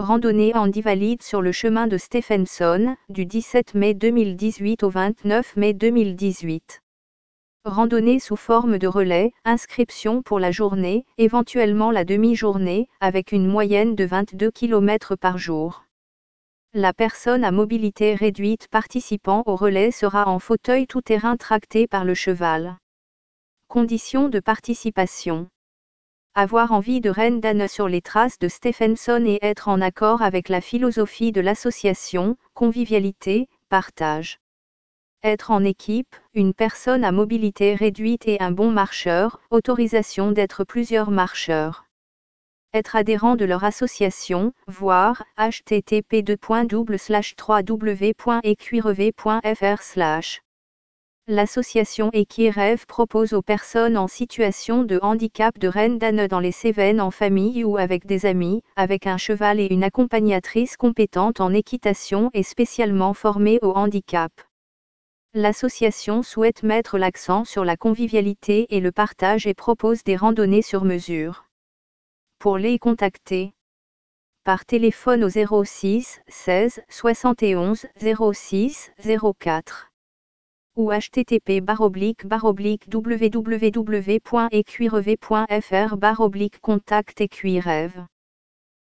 Randonnée Valide sur le chemin de Stephenson, du 17 mai 2018 au 29 mai 2018. Randonnée sous forme de relais, inscription pour la journée, éventuellement la demi-journée, avec une moyenne de 22 km par jour. La personne à mobilité réduite participant au relais sera en fauteuil tout-terrain tracté par le cheval. Conditions de participation avoir envie de Rennes sur les traces de Stephenson et être en accord avec la philosophie de l'association, convivialité, partage. Être en équipe, une personne à mobilité réduite et un bon marcheur, autorisation d'être plusieurs marcheurs. Être adhérent de leur association, voir http 3w.écuirev.fr L'association Equirêve propose aux personnes en situation de handicap de Rennes dans les Cévennes en famille ou avec des amis, avec un cheval et une accompagnatrice compétente en équitation et spécialement formée au handicap. L'association souhaite mettre l'accent sur la convivialité et le partage et propose des randonnées sur mesure. Pour les contacter, par téléphone au 06 16 71 06 04 ou http www.ecuirev.fr contact